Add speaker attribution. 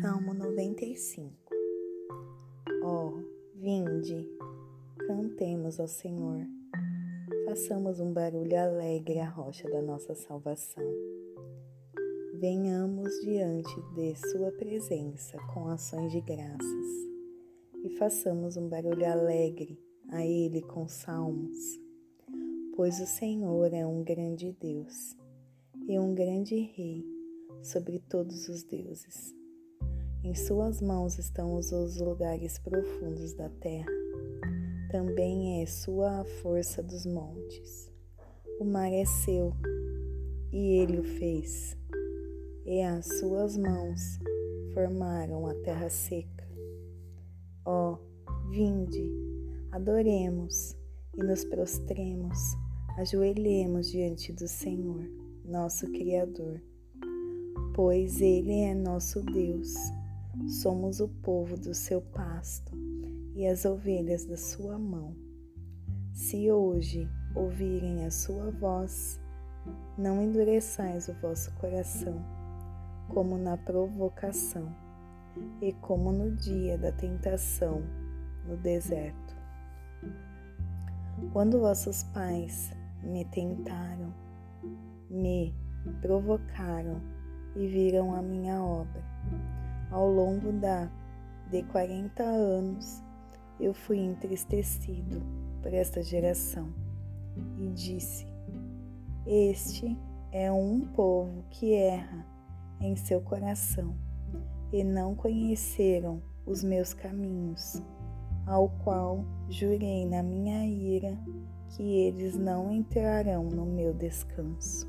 Speaker 1: Salmo 95 Ó, oh, vinde, cantemos ao Senhor, façamos um barulho alegre à rocha da nossa salvação. Venhamos diante de Sua presença com ações de graças e façamos um barulho alegre a Ele com salmos, pois o Senhor é um grande Deus e um grande Rei sobre todos os deuses. Em Suas mãos estão os lugares profundos da terra também é sua a força dos montes. O mar é seu, e ele o fez, e as suas mãos formaram a terra seca. Ó, oh, vinde, adoremos e nos prostremos, ajoelhemos diante do Senhor, nosso Criador, pois Ele é nosso Deus, somos o povo do seu pasto e as ovelhas da sua mão. Se hoje ouvirem a sua voz, não endureçais o vosso coração, como na provocação e como no dia da tentação no deserto. Quando vossos pais me tentaram, me provocaram e viram a minha obra, ao longo da de quarenta anos eu fui entristecido por esta geração e disse: Este é um povo que erra em seu coração e não conheceram os meus caminhos, ao qual jurei na minha ira que eles não entrarão no meu descanso.